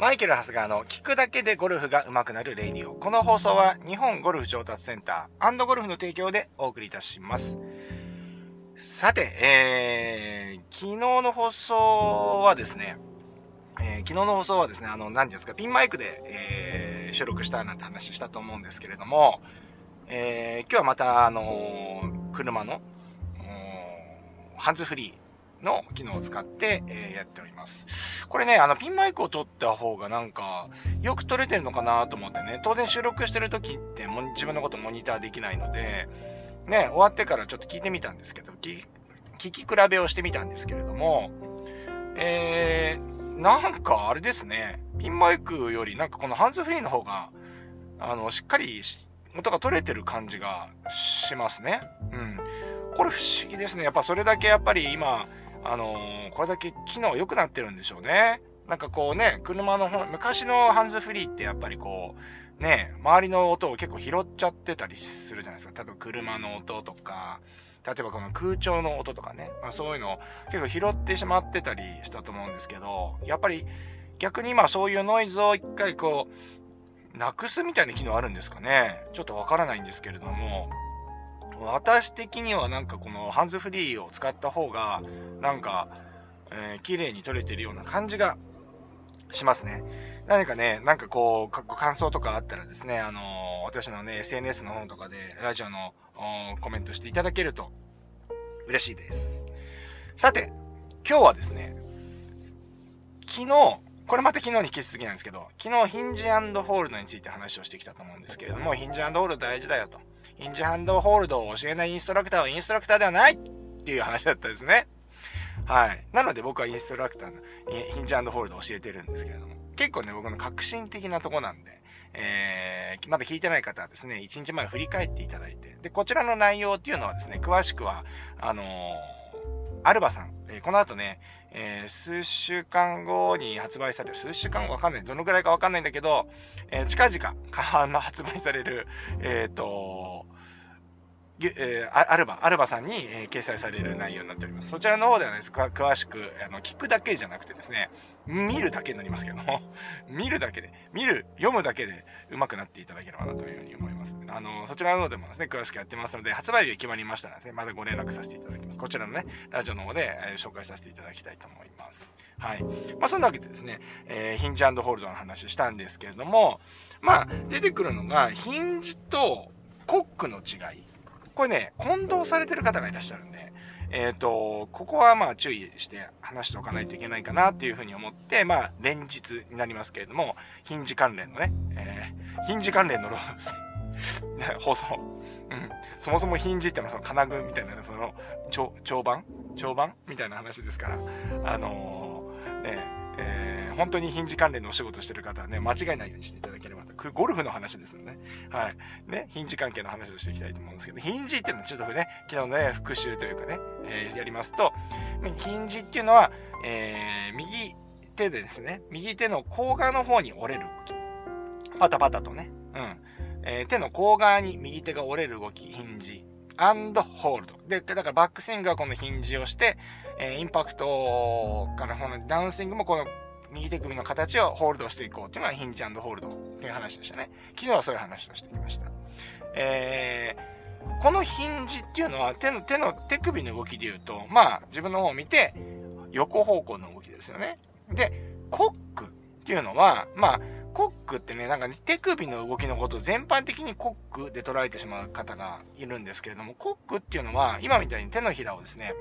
マイケル・ハスガーの聞くだけでゴルフが上手くなる Radio。この放送は日本ゴルフ上達センターゴルフの提供でお送りいたします。さて、えー、昨日の放送はですね、えー、昨日の放送はですね、あの、何ですか、ピンマイクで、えー、収録したなんて話したと思うんですけれども、えー、今日はまた、あのー、車の、ハンズフリーの機能を使って、えー、やっております。これね、あの、ピンマイクを取った方がなんか、よく撮れてるのかなと思ってね、当然収録してる時っても自分のことモニターできないので、ね、終わってからちょっと聞いてみたんですけど、聞き比べをしてみたんですけれども、えー、なんかあれですね、ピンマイクよりなんかこのハンズフリーの方が、あの、しっかり音が取れてる感じがしますね。うん。これ不思議ですね。やっぱそれだけやっぱり今、あのー、これだけ機能良くなってるんでしょうね。なんかこうね、車の昔のハンズフリーってやっぱりこう、ね、周りの音を結構拾っちゃってたりするじゃないですか。例えば車の音とか、例えばこの空調の音とかね、まあ、そういうのを結構拾ってしまってたりしたと思うんですけど、やっぱり逆に今そういうノイズを一回こう、なくすみたいな機能あるんですかね。ちょっとわからないんですけれども、私的にはなんかこのハンズフリーを使った方が、なんか、えー、綺麗に撮れてるような感じがしますね。何かね、なんかこう、感想とかあったらですね、あのー、私のね、SNS の方とかで、ラジオのコメントしていただけると嬉しいです。さて、今日はですね、昨日、これまた昨日に引き続きなんですけど、昨日ヒンジホールドについて話をしてきたと思うんですけれども、ヒンジホールド大事だよと。ヒンジハンドホールドを教えないインストラクターはインストラクターではないっていう話だったですね。はい。なので僕はインストラクターのヒンジホールドを教えてるんですけれども、結構ね、僕の革新的なとこなんで、えー、まだ聞いてない方はですね、1日前振り返っていただいて、で、こちらの内容っていうのはですね、詳しくは、あのー、アルバさん、えー、この後ね、えー、数週間後に発売される、数週間後わかんない、どのぐらいかわかんないんだけど、えー、近々、発売される、えっ、ー、と、え、アルバ、アルバさんに、え、掲載される内容になっております。そちらの方ではね、詳しく、あの、聞くだけじゃなくてですね、見るだけになりますけども、見るだけで、見る、読むだけで上手くなっていただければなというふうに思います。あの、そちらの方でもですね、詳しくやってますので、発売日が決まりましたらですね、またご連絡させていただきます。こちらのね、ラジオの方で、え、紹介させていただきたいと思います。はい。まあ、そんなわけでですね、え、ヒンジホールドの話したんですけれども、まあ、出てくるのが、ヒンジとコックの違い。これね、混同されてる方がいらっしゃるんで、えっ、ー、と、ここはまあ注意して話しておかないといけないかなっていうふうに思って、まあ連日になりますけれども、ヒンジ関連のね、えー、ヒンジ関連の 放送。うん。そもそもヒンジってのはその金具みたいな、その、長、板？長板？みたいな話ですから、あのー、ね、えー、本当にヒンジ関連のお仕事してる方はね、間違いないようにしていただけゴルフの話ですよね。はい。ね、ヒンジ関係の話をしていきたいと思うんですけど、ヒンジっていうのはちょっとね、昨日のね、復習というかね、えー、やりますと、ヒンジっていうのは、えー、右手でですね、右手の甲側の方に折れる動き。パタパタとね、うん。えー、手の甲側に右手が折れる動き、ヒンジ。アンドホールド。で、だからバックスイングはこのヒンジをして、えー、インパクトからこのダウンスイングもこの右手首の形をホールドしていこうっていうのがヒンジホールドっていう話でしたね。昨日はそういう話をしてきました。えー、このヒンジっていうのは手の、手の、手首の動きで言うと、まあ自分の方を見て横方向の動きですよね。で、コックっていうのは、まあ、コックってね、なんか、ね、手首の動きのことを全般的にコックで捉えてしまう方がいるんですけれども、コックっていうのは、今みたいに手のひらをですね、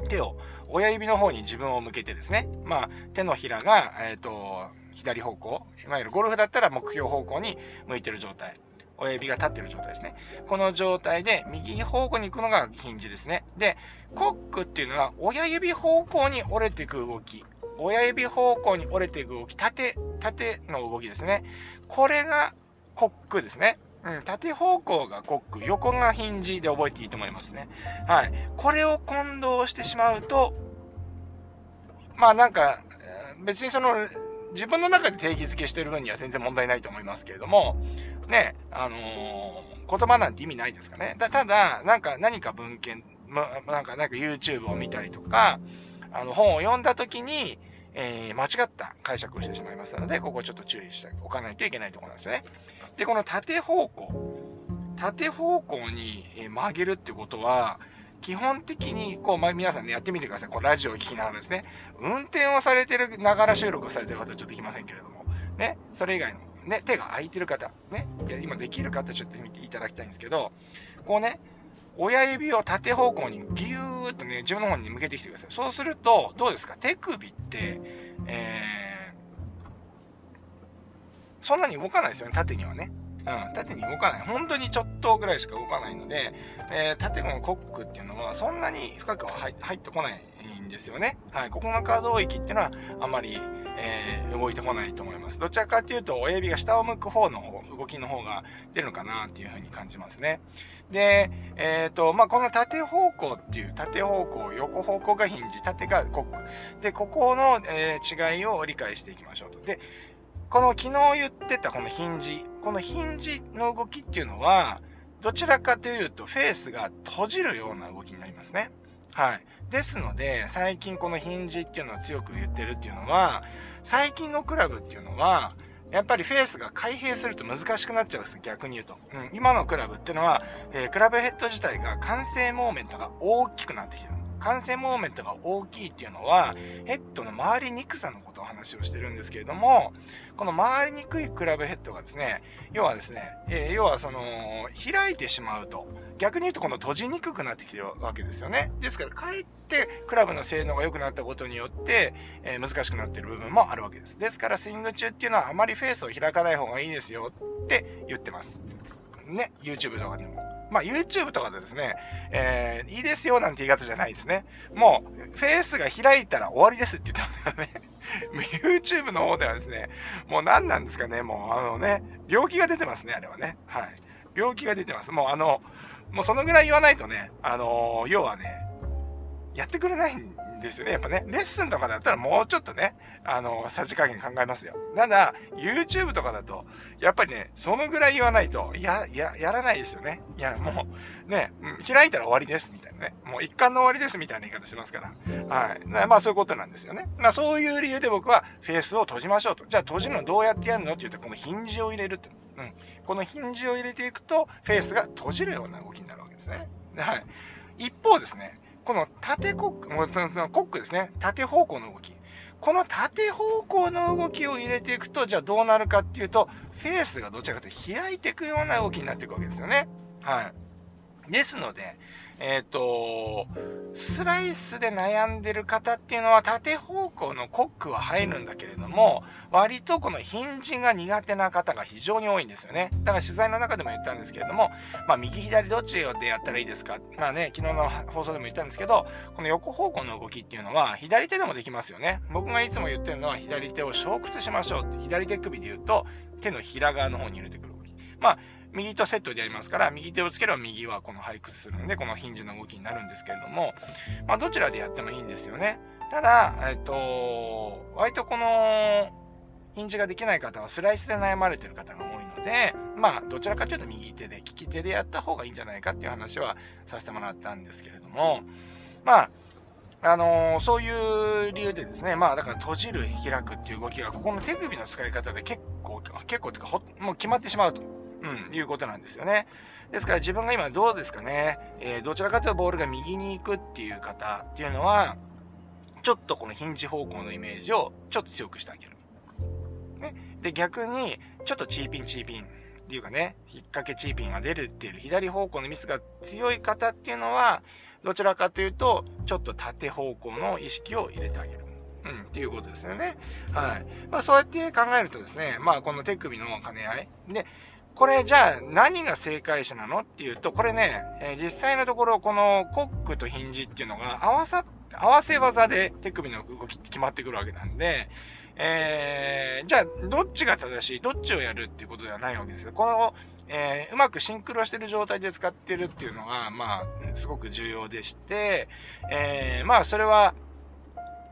手を親指の方に自分を向けてですね、まあ、手のひらが、えっ、ー、と、左方向、いわゆるゴルフだったら目標方向に向いてる状態。親指が立ってる状態ですね。この状態で右方向に行くのがヒンジですね。で、コックっていうのは親指方向に折れていく動き。親指方向に折れていく動き。縦、縦の動きですね。これがコックですね。うん、縦方向がコック、横がヒンジで覚えていいと思いますね。はい。これを混同してしまうと、まあなんか、別にその、自分の中で定義づけしてる分には全然問題ないと思いますけれども、ね、あのー、言葉なんて意味ないですかね。だ、ただ、なんか何か文献、ま、なんか、なんか YouTube を見たりとか、あの、本を読んだ時に、えー、間違った解釈をしてしまいますので、ここちょっと注意しておかないといけないところなんですね。で、この縦方向。縦方向に曲げるってことは、基本的に、こう、まあ、皆さんね、やってみてください。こう、ラジオを聞きながらですね。運転をされてる、ながら収録をされてる方はちょっとできませんけれども、ね、それ以外の、ね、手が空いてる方、ね、いや、今できる方ちょっと見ていただきたいんですけど、こうね、親指を縦方向にギューッとね、自分の方に向けてきてください。そうすると、どうですか？手首って、えー、そんなに動かないですよね、縦にはね。うん、縦に動かない。本当にちょっとぐらいしか動かないので、えー、縦のコックっていうのはそんなに深くは入ってこないんですよね。はい。ここの可動域っていうのはあまり、えー、動いてこないと思います。どちらかっていうと、親指が下を向く方の、動きの方が出るのかなっていうふうに感じますね。で、えっ、ー、と、まあ、この縦方向っていう、縦方向、横方向がヒンジ、縦がコック。で、ここの、えー、違いを理解していきましょうと。で、この昨日言ってたこのヒンジ、このヒンジの動きっていうのは、どちらかというとフェースが閉じるような動きになりますね。はい。ですので、最近このヒンジっていうのを強く言ってるっていうのは、最近のクラブっていうのは、やっぱりフェースが開閉すると難しくなっちゃうんです逆に言うと。うん、今のクラブっていうのは、えー、クラブヘッド自体が完成モーメントが大きくなってきてる。完成モーメントが大きいっていうのは、ヘッドの回りにくさのことを話をしてるんですけれども、この回りにくいクラブヘッドがですね、要はですね、えー、要はその、開いてしまうと、逆に言うとこの閉じにくくなってきてるわけですよね。ですから、かえってクラブの性能が良くなったことによって、えー、難しくなってる部分もあるわけです。ですから、スイング中っていうのはあまりフェースを開かない方がいいですよって言ってます。ね、YouTube とかでも。まあ、YouTube とかでですね、えー、いいですよなんて言い方じゃないですね。もう、フェースが開いたら終わりですって言ってますからね。YouTube の方ではですね、もう何なんですかね、もうあのね、病気が出てますね、あれはね。はい。病気が出てます。もうあの、もうそのぐらい言わないとね、あの要はね、やってくれないんですよね。やっぱね、レッスンとかだったらもうちょっとね、あの、さじ加減考えますよ。ただ、YouTube とかだと、やっぱりね、そのぐらい言わないと、や、や、やらないですよね。いや、もう、ね、開いたら終わりです、みたいなね。もう一貫の終わりです、みたいな言い方しますから。はい。まあそういうことなんですよね。まあそういう理由で僕は、フェースを閉じましょうと。じゃあ閉じるのどうやってやるのって言うと、このヒンジを入れると。うん。このヒンジを入れていくと、フェースが閉じるような動きになるわけですね。はい。一方ですね、この縦コック、コックですね。縦方向の動き。この縦方向の動きを入れていくと、じゃあどうなるかっていうと、フェースがどちらかというと開いていくような動きになっていくわけですよね。はい。ですので、えっ、ー、と、スライスで悩んでる方っていうのは縦方向のコックは入るんだけれども、割とこのヒンジが苦手な方が非常に多いんですよね。だから取材の中でも言ったんですけれども、まあ右左どっちでやったらいいですか？まあね、昨日の放送でも言ったんですけど、この横方向の動きっていうのは左手でもできますよね。僕がいつも言ってるのは左手を小屈しましょうって、左手首で言うと手のひら側の方に入れてくる動き。まあ右とセットでやりますから、右手をつければ右はこの背屈するんで、このヒンジの動きになるんですけれども、まあ、どちらでやってもいいんですよね。ただ、えっと、割とこの、ヒンジができない方はスライスで悩まれてる方が多いので、まあ、どちらかというと右手で、利き手でやった方がいいんじゃないかっていう話はさせてもらったんですけれども、まあ、あのー、そういう理由でですね、まあだから閉じる、開くっていう動きが、ここの手首の使い方で結構、結構っていうか、もう決まってしまうと。うん、いうことなんですよね。ですから自分が今どうですかね、えー、どちらかというとボールが右に行くっていう方っていうのは、ちょっとこのヒンジ方向のイメージをちょっと強くしてあげる。ね。で、逆に、ちょっとチーピンチーピンっていうかね、引っ掛けチーピンが出るっていう左方向のミスが強い方っていうのは、どちらかというと、ちょっと縦方向の意識を入れてあげる。うん、っていうことですよね。はい。まあそうやって考えるとですね、まあこの手首の兼ね合い。で、これじゃあ何が正解者なのっていうと、これね、えー、実際のところこのコックとヒンジっていうのが合わさ、合わせ技で手首の動きって決まってくるわけなんで、えー、じゃあどっちが正しい、どっちをやるっていうことではないわけですよ。この、えー、うまくシンクロしてる状態で使ってるっていうのが、まあ、すごく重要でして、えー、まあ、それは、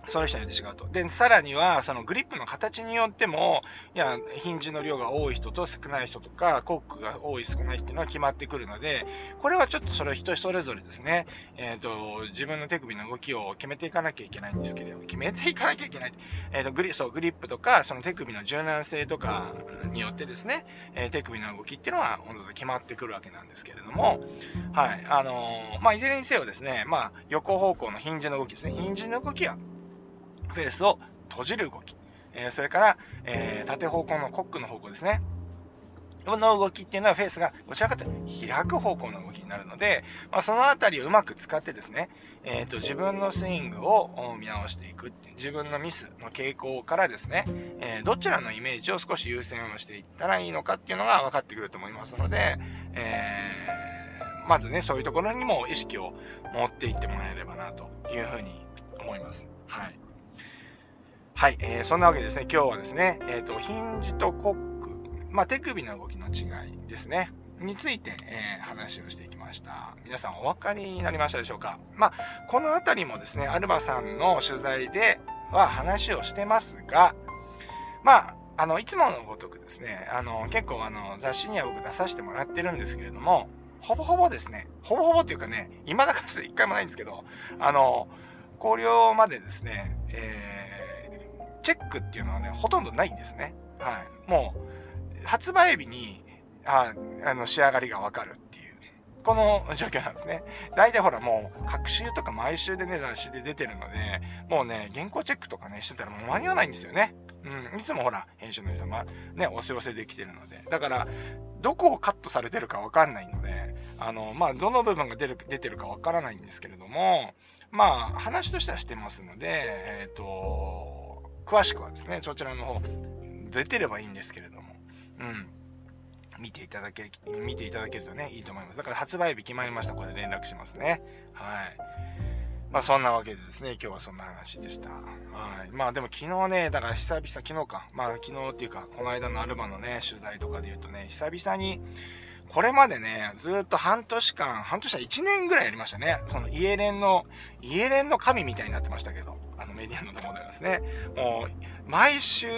その人によって違うと。で、さらには、そのグリップの形によっても、いや、ヒンジの量が多い人と少ない人とか、コックが多い少ないっていうのは決まってくるので、これはちょっとそれ人それぞれですね、えっ、ー、と、自分の手首の動きを決めていかなきゃいけないんですけれども、決めていかなきゃいけない。えっ、ー、と、グリ、そう、グリップとか、その手首の柔軟性とかによってですね、えー、手首の動きっていうのは、おのずと決まってくるわけなんですけれども、はい、あのまあ、いずれにせよですね、まあ、横方向のヒンジの動きですね、ヒンジの動きは、フェースを閉じる動き。えそれから、え縦方向のコックの方向ですね。の動きっていうのはフェースがどちらかというと開く方向の動きになるので、まあ、そのあたりをうまく使ってですね、えっ、ー、と、自分のスイングを見直していく自分のミスの傾向からですね、えー、どちらのイメージを少し優先をしていったらいいのかっていうのが分かってくると思いますので、えー、まずね、そういうところにも意識を持っていってもらえればなというふうに思います。はい。はい、えー、そんなわけでですね、今日はですね、えっ、ー、と、ヒンジとコック、まあ、手首の動きの違いですね、について、えー、話をしていきました。皆さんお分かりになりましたでしょうか？まあ、このあたりもですね、アルバさんの取材では話をしてますが、まあ、あの、いつものごとくですね、あの、結構あの、雑誌には僕出させてもらってるんですけれども、ほぼほぼですね、ほぼほぼっていうかね、未だかつて一回もないんですけど、あの、考慮までですね、えーチェックっていうのはね、ほとんどないんですね。はい。もう、発売日に、ああの、仕上がりがわかるっていう、この状況なんですね。大体ほらもう、各週とか毎週でね、雑誌で出てるので、もうね、原稿チェックとかね、してたらもう間に合わないんですよね。うん、いつもほら、編集の人がね、おせおせできてるので。だから、どこをカットされてるかわかんないので、あの、まあ、どの部分が出る、出てるかわからないんですけれども、まあ、話としてはしてますので、えっ、ー、と、詳しくはですね、そちらの方、出てればいいんですけれども、うん。見ていただけ、見ていただけるとね、いいと思います。だから発売日決まりました。これ連絡しますね。はい。まあそんなわけでですね、今日はそんな話でした。はい。まあでも昨日ね、だから久々、昨日か。まあ昨日っていうか、この間のアルバのね、取材とかで言うとね、久々に、これまでね、ずっと半年間、半年間1年ぐらいやりましたね。そのイエレンの、イエレンの神みたいになってましたけど、あのメディアのところでですね。もう、毎週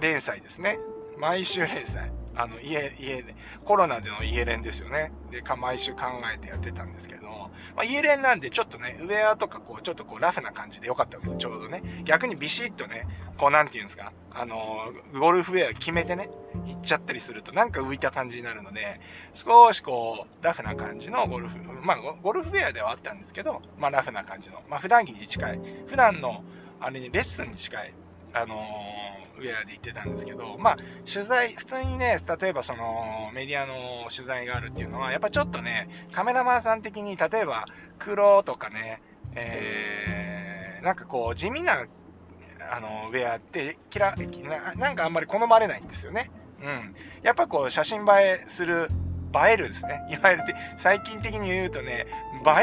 連載ですね。毎週連載。あの、家、家で、コロナでの家連ですよね。で、か、毎週考えてやってたんですけど、まあ、家連なんでちょっとね、ウェアとかこう、ちょっとこう、ラフな感じでよかったわけです、ちょうどね。逆にビシッとね、こう、なんて言うんですか、あのゴルフウェア決めてね、行っちゃったりすると、なんか浮いた感じになるので、少しこう、ラフな感じのゴルフ、まあ、ゴルフウェアではあったんですけど、まあ、ラフな感じの、まあ、普段着に近い、普段の、あれにレッスンに近い、あのー、ウェアで行ってたんですけど、まあ、取材、普通にね、例えばその、メディアの取材があるっていうのは、やっぱちょっとね、カメラマンさん的に、例えば、黒とかね、えー、なんかこう、地味な、あの、ウェアって、キラ、ななんかあんまり好まれないんですよね。うん。やっぱこう、写真映えする映えるですね。いわゆる最近的に言うとね、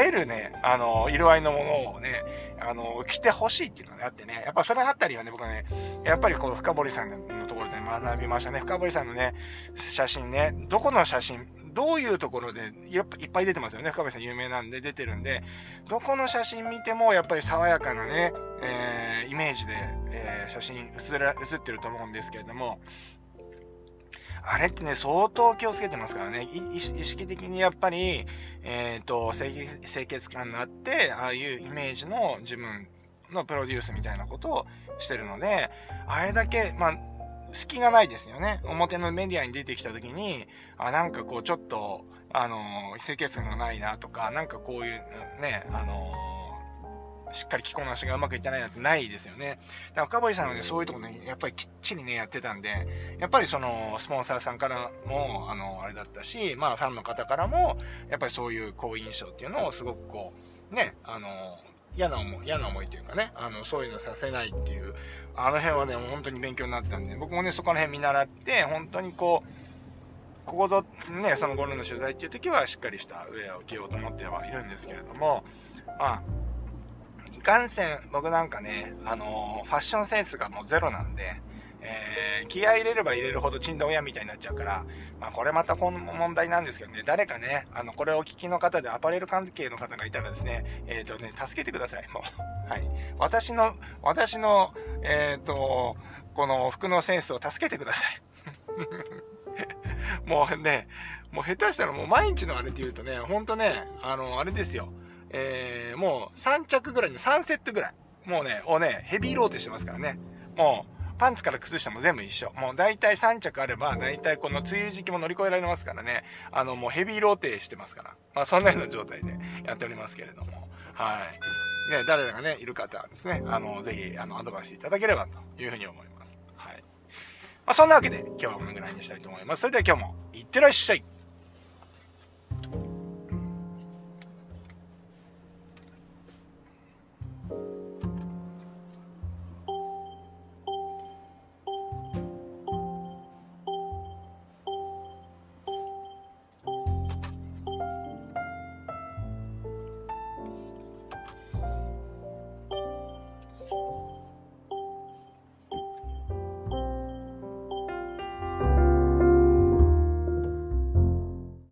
映えるね、あの、色合いのものをね、あの、着てほしいっていうのがあってね、やっぱそれあったりはね、僕はね、やっぱりこの深堀さんのところで学びましたね。深堀さんのね、写真ね、どこの写真、どういうところで、やっぱいっぱい出てますよね。深堀さん有名なんで出てるんで、どこの写真見てもやっぱり爽やかなね、えー、イメージで、えー、写真写ら写ってると思うんですけれども、あれってね、相当気をつけてますからね。意識的にやっぱり、えっ、ー、と、清潔感があって、ああいうイメージの自分のプロデュースみたいなことをしてるので、あれだけ、まあ、隙がないですよね。表のメディアに出てきた時に、あ、なんかこうちょっと、あの、清潔感がないなとか、なんかこういうね、あの、しっかり着こなしがうまくいってないなってないですよね。だから深堀さんはね、そういうとこね、やっぱりきっちりね、やってたんで、やっぱりその、スポンサーさんからも、あの、あれだったし、まあ、ファンの方からも、やっぱりそういう好印象っていうのをすごくこう、ね、あの、嫌な思い、嫌な思いというかね、あの、そういうのさせないっていう、あの辺はね、もう本当に勉強になったんで、僕もね、そこら辺見習って、本当にこう、ここぞ、ね、そのゴルフの取材っていう時はしっかりしたウェアを着ようと思ってはいるんですけれども、まあ、いかんせん、僕なんかね、あのー、ファッションセンスがもうゼロなんで、えー、気合入れれば入れるほど珍道親みたいになっちゃうから、まあこれまたこの問題なんですけどね、誰かね、あの、これをお聞きの方でアパレル関係の方がいたらですね、えっ、ー、とね、助けてください、もう。はい。私の、私の、えっ、ー、と、この服のセンスを助けてください。もうね、もう下手したらもう毎日のあれって言うとね、ほんとね、あの、あれですよ。えー、もう3着ぐらいの3セットぐらい。もうね、をね、ヘビーローテしてますからね。もう、パンツから靴下も全部一緒。もう大体3着あれば、大体この梅雨時期も乗り越えられますからね。あの、もうヘビーローテしてますから。まあそんなような状態でやっておりますけれども。はい。ね、誰がね、いる方はですね、あの、ぜひ、あの、アドバイスいただければというふうに思います。はい。まあそんなわけで、今日はこのぐらいにしたいと思います。それでは今日も、いってらっしゃい